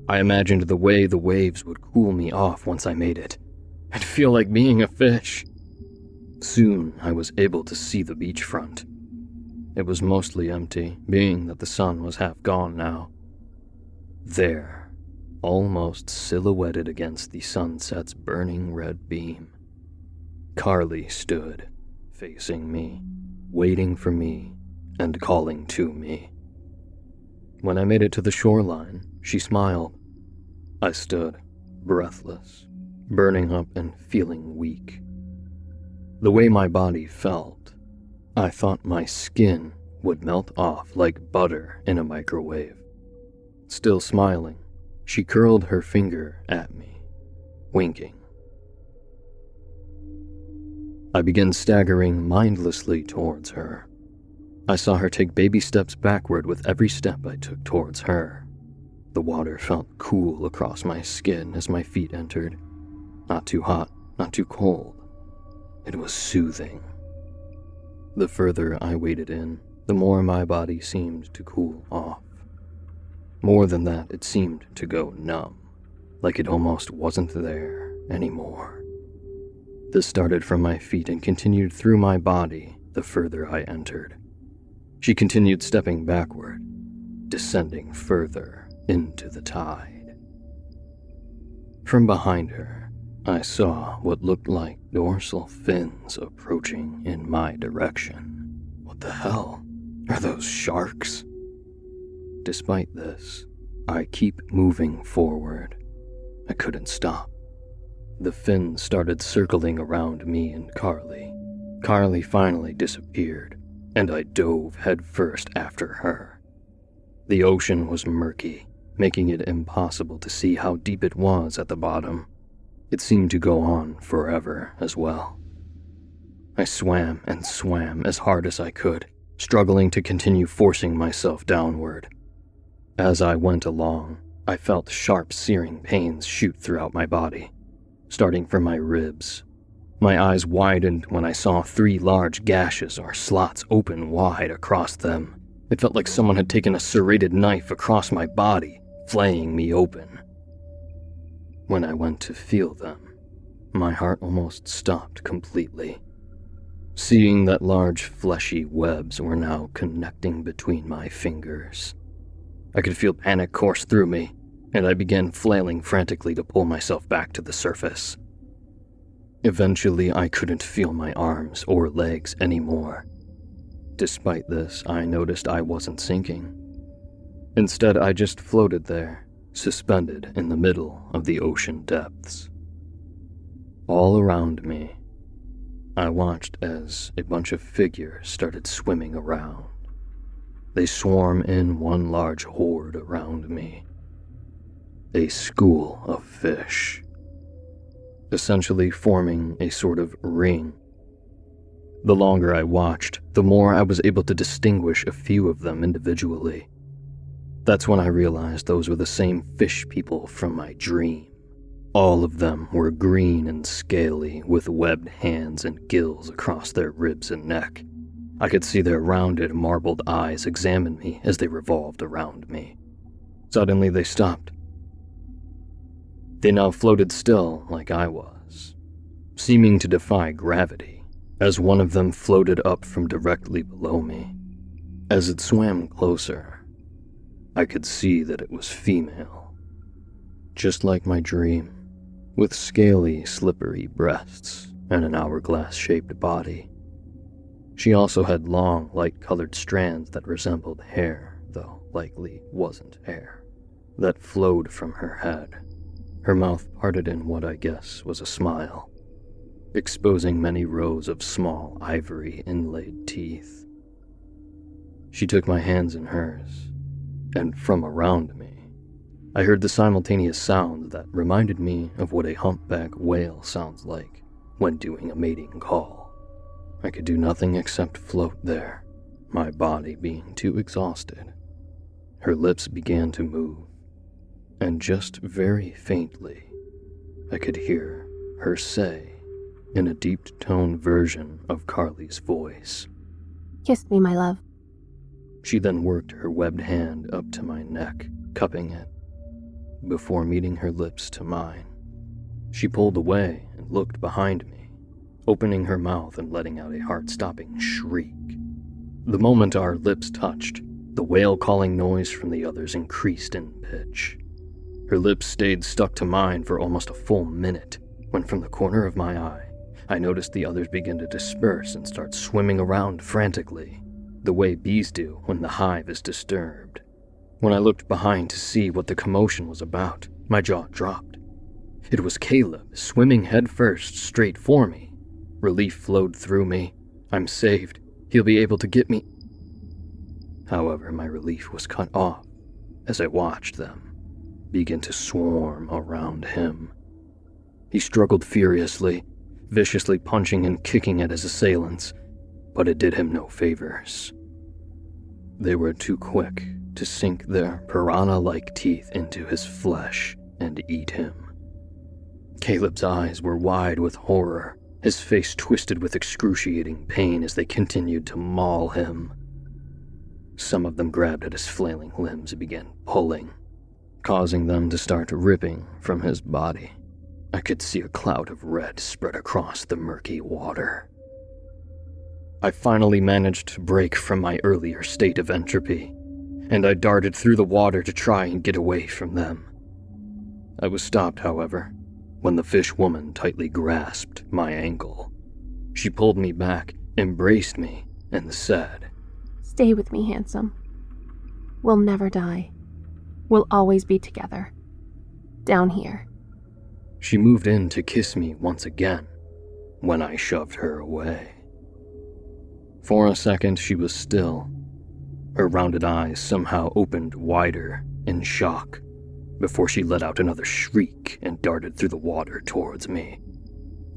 I imagined the way the waves would cool me off once I made it. I'd feel like being a fish. Soon I was able to see the beachfront. It was mostly empty, being that the sun was half gone now. There, almost silhouetted against the sunset's burning red beam, Carly stood, facing me, waiting for me, and calling to me. When I made it to the shoreline, she smiled. I stood, breathless, burning up and feeling weak. The way my body felt, I thought my skin would melt off like butter in a microwave. Still smiling, she curled her finger at me, winking. I began staggering mindlessly towards her. I saw her take baby steps backward with every step I took towards her. The water felt cool across my skin as my feet entered. Not too hot, not too cold. It was soothing. The further I waded in, the more my body seemed to cool off. More than that, it seemed to go numb, like it almost wasn't there anymore. This started from my feet and continued through my body the further I entered. She continued stepping backward, descending further into the tide. From behind her, I saw what looked like dorsal fins approaching in my direction. What the hell? Are those sharks? Despite this, I keep moving forward. I couldn't stop. The fins started circling around me and Carly. Carly finally disappeared, and I dove headfirst after her. The ocean was murky, making it impossible to see how deep it was at the bottom. It seemed to go on forever as well. I swam and swam as hard as I could, struggling to continue forcing myself downward. As I went along, I felt sharp, searing pains shoot throughout my body, starting from my ribs. My eyes widened when I saw three large gashes or slots open wide across them. It felt like someone had taken a serrated knife across my body, flaying me open. When I went to feel them, my heart almost stopped completely. Seeing that large fleshy webs were now connecting between my fingers. I could feel panic course through me, and I began flailing frantically to pull myself back to the surface. Eventually, I couldn't feel my arms or legs anymore. Despite this, I noticed I wasn't sinking. Instead, I just floated there, suspended in the middle of the ocean depths. All around me, I watched as a bunch of figures started swimming around. They swarm in one large horde around me. A school of fish, essentially forming a sort of ring. The longer I watched, the more I was able to distinguish a few of them individually. That's when I realized those were the same fish people from my dream. All of them were green and scaly, with webbed hands and gills across their ribs and neck. I could see their rounded, marbled eyes examine me as they revolved around me. Suddenly, they stopped. They now floated still like I was, seeming to defy gravity, as one of them floated up from directly below me. As it swam closer, I could see that it was female, just like my dream, with scaly, slippery breasts and an hourglass shaped body. She also had long, light colored strands that resembled hair, though likely wasn't hair, that flowed from her head. Her mouth parted in what I guess was a smile, exposing many rows of small, ivory inlaid teeth. She took my hands in hers, and from around me, I heard the simultaneous sound that reminded me of what a humpback whale sounds like when doing a mating call. I could do nothing except float there, my body being too exhausted. Her lips began to move, and just very faintly, I could hear her say, in a deep toned version of Carly's voice, Kiss me, my love. She then worked her webbed hand up to my neck, cupping it, before meeting her lips to mine. She pulled away and looked behind me opening her mouth and letting out a heart stopping shriek. The moment our lips touched, the whale calling noise from the others increased in pitch. Her lips stayed stuck to mine for almost a full minute when, from the corner of my eye, I noticed the others begin to disperse and start swimming around frantically, the way bees do when the hive is disturbed. When I looked behind to see what the commotion was about, my jaw dropped. It was Caleb swimming headfirst straight for me, Relief flowed through me. I'm saved. He'll be able to get me. However, my relief was cut off as I watched them begin to swarm around him. He struggled furiously, viciously punching and kicking at his assailants, but it did him no favors. They were too quick to sink their piranha like teeth into his flesh and eat him. Caleb's eyes were wide with horror, his face twisted with excruciating pain as they continued to maul him. Some of them grabbed at his flailing limbs and began pulling, causing them to start ripping from his body. I could see a cloud of red spread across the murky water. I finally managed to break from my earlier state of entropy, and I darted through the water to try and get away from them. I was stopped, however, when the fish woman tightly grasped my ankle. She pulled me back, embraced me, and said, Stay with me, handsome. We'll never die. We'll always be together. Down here. She moved in to kiss me once again when I shoved her away. For a second, she was still. Her rounded eyes somehow opened wider in shock before she let out another shriek and darted through the water towards me.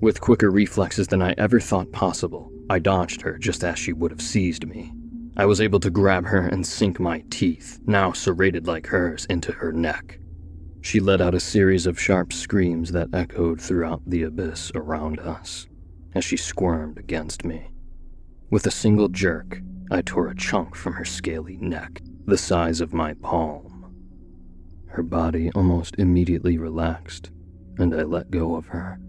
With quicker reflexes than I ever thought possible, I dodged her just as she would have seized me. I was able to grab her and sink my teeth, now serrated like hers, into her neck. She let out a series of sharp screams that echoed throughout the abyss around us as she squirmed against me. With a single jerk, I tore a chunk from her scaly neck, the size of my palm. Her body almost immediately relaxed, and I let go of her.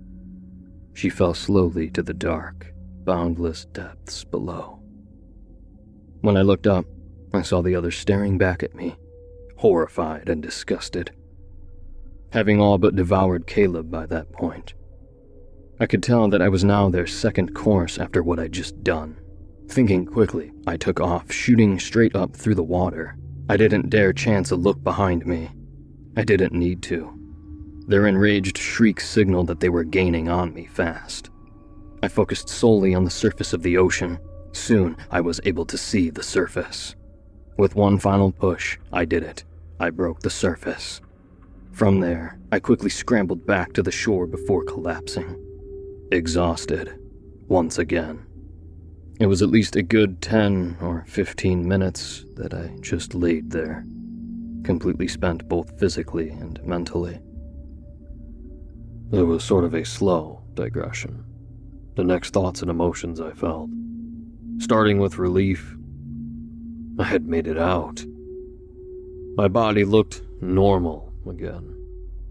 She fell slowly to the dark, boundless depths below. When I looked up, I saw the others staring back at me, horrified and disgusted having all but devoured Caleb by that point. I could tell that I was now their second course after what I'd just done. Thinking quickly, I took off, shooting straight up through the water. I didn't dare chance a look behind me. I didn't need to. Their enraged shrieks signaled that they were gaining on me fast. I focused solely on the surface of the ocean. Soon, I was able to see the surface. With one final push, I did it. I broke the surface. From there, I quickly scrambled back to the shore before collapsing. Exhausted, once again. It was at least a good 10 or 15 minutes that I just laid there, completely spent both physically and mentally. It was sort of a slow digression. The next thoughts and emotions I felt. Starting with relief, I had made it out. My body looked normal again,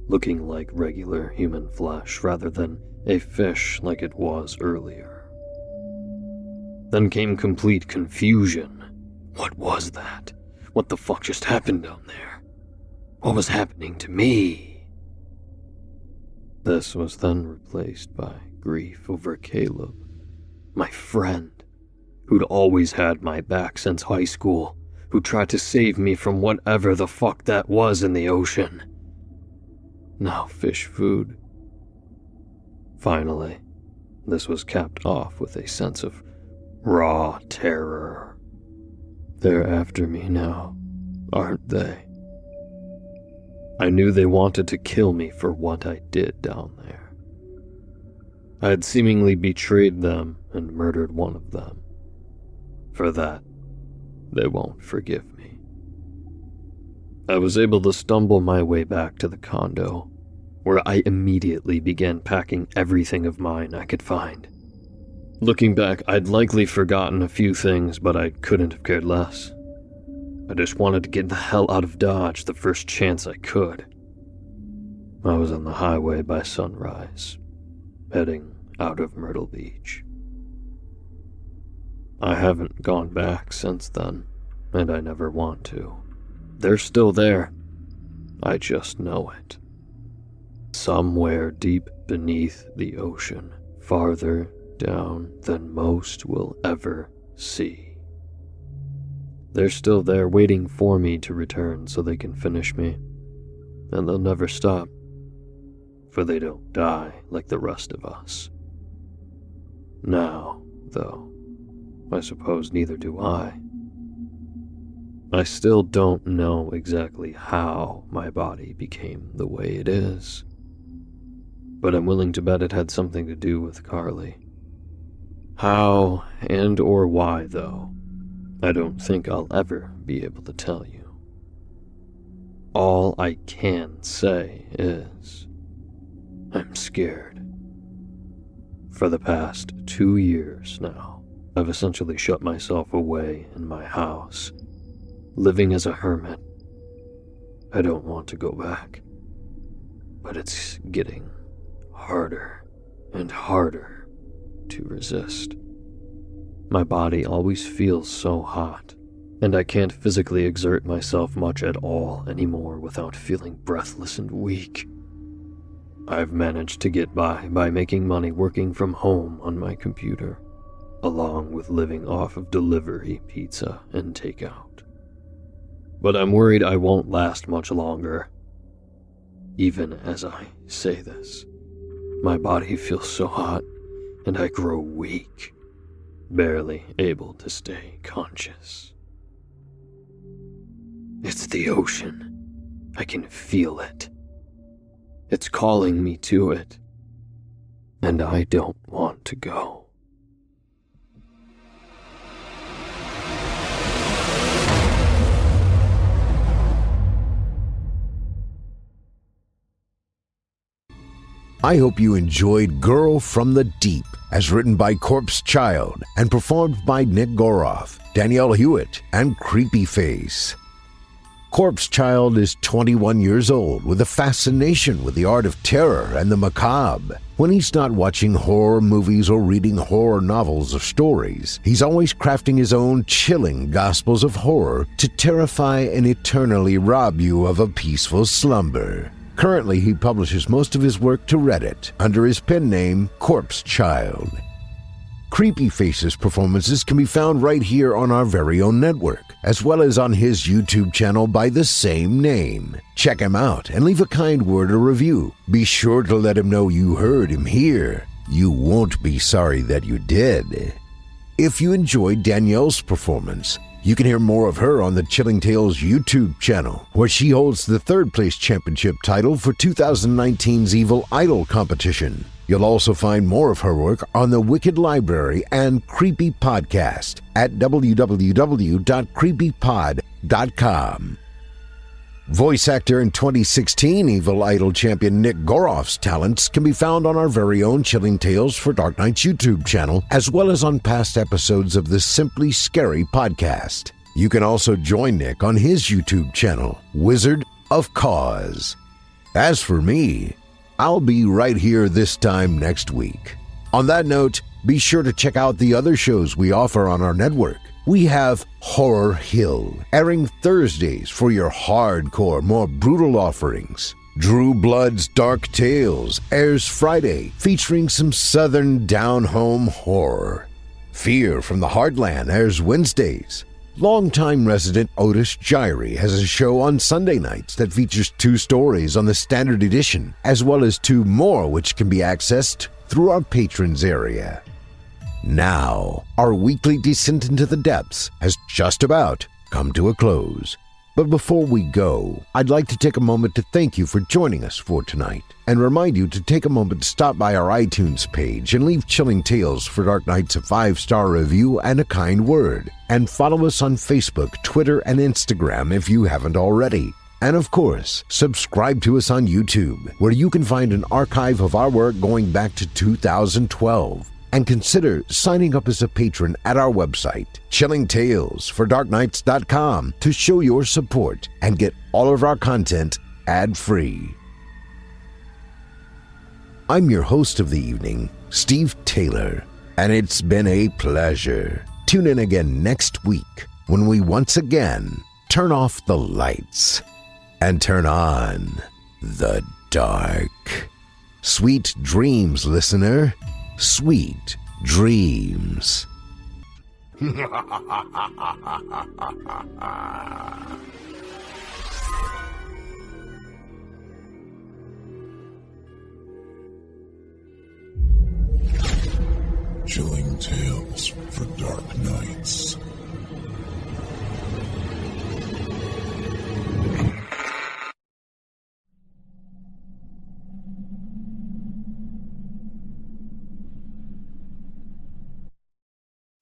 looking like regular human flesh rather than a fish like it was earlier. Then came complete confusion. What was that? What the fuck just happened down there? What was happening to me? This was then replaced by grief over Caleb, my friend, who'd always had my back since high school who tried to save me from whatever the fuck that was in the ocean. Now fish food. Finally, this was capped off with a sense of raw terror. They're after me now, aren't they? I knew they wanted to kill me for what I did down there. I had seemingly betrayed them and murdered one of them. For that, they won't forgive me. I was able to stumble my way back to the condo, where I immediately began packing everything of mine I could find. Looking back, I'd likely forgotten a few things, but I couldn't have cared less. I just wanted to get the hell out of Dodge the first chance I could. I was on the highway by sunrise, heading out of Myrtle Beach. I haven't gone back since then, and I never want to. They're still there. I just know it. Somewhere deep beneath the ocean, farther down than most will ever see. They're still there waiting for me to return so they can finish me. And they'll never stop, for they don't die like the rest of us. Now, though, I suppose neither do I. I still don't know exactly how my body became the way it is. But I'm willing to bet it had something to do with Carly. How and or why, though, I don't think I'll ever be able to tell you. All I can say is, I'm scared. For the past two years now, I've essentially shut myself away in my house, living as a hermit. I don't want to go back, but it's getting harder and harder to resist. My body always feels so hot, and I can't physically exert myself much at all anymore without feeling breathless and weak. I've managed to get by by making money working from home on my computer, along with living off of delivery, pizza, and takeout. But I'm worried I won't last much longer. Even as I say this, my body feels so hot and I grow weak, barely able to stay conscious. It's the ocean. I can feel it. It's calling me to it. And I don't want to go. I hope you enjoyed Girl from the Deep, as written by Corpse Child and performed by Nick Goroff, Danielle Hewitt, and Creepy Face. Corpse Child is 21 years old with a fascination with the art of terror and the macabre. When he's not watching horror movies or reading horror novels or stories, he's always crafting his own chilling gospels of horror to terrify and eternally rob you of a peaceful slumber. Currently, he publishes most of his work to Reddit under his pen name Corpse Child. Creepy Faces performances can be found right here on our very own network, as well as on his YouTube channel by the same name. Check him out and leave a kind word or review. Be sure to let him know you heard him here. You won't be sorry that you did. If you enjoyed Danielle's performance, you can hear more of her on the Chilling Tales YouTube channel, where she holds the third place championship title for 2019's Evil Idol competition. You'll also find more of her work on the Wicked Library and Creepy Podcast at www.creepypod.com. Voice actor in 2016 Evil Idol champion Nick Goroff's talents can be found on our very own Chilling Tales for Dark Nights YouTube channel, as well as on past episodes of the Simply Scary podcast. You can also join Nick on his YouTube channel, Wizard of Cause. As for me, I'll be right here this time next week. On that note, be sure to check out the other shows we offer on our network. We have Horror Hill, airing Thursdays for your hardcore, more brutal offerings. Drew Blood's Dark Tales airs Friday, featuring some southern down home horror. Fear from the Heartland airs Wednesdays. Longtime resident Otis Jiry has a show on Sunday nights that features two stories on the standard edition, as well as two more which can be accessed through our patrons area. Now, our weekly descent into the depths has just about come to a close. But before we go, I'd like to take a moment to thank you for joining us for tonight and remind you to take a moment to stop by our iTunes page and leave Chilling Tales for Dark Nights a five star review and a kind word. And follow us on Facebook, Twitter, and Instagram if you haven't already. And of course, subscribe to us on YouTube, where you can find an archive of our work going back to 2012 and consider signing up as a patron at our website, chillingtalesfordarknights.com, to show your support and get all of our content ad free. I'm your host of the evening, Steve Taylor, and it's been a pleasure. Tune in again next week when we once again turn off the lights and turn on the dark. Sweet dreams, listener sweet dreams. Chilling tales for dark nights.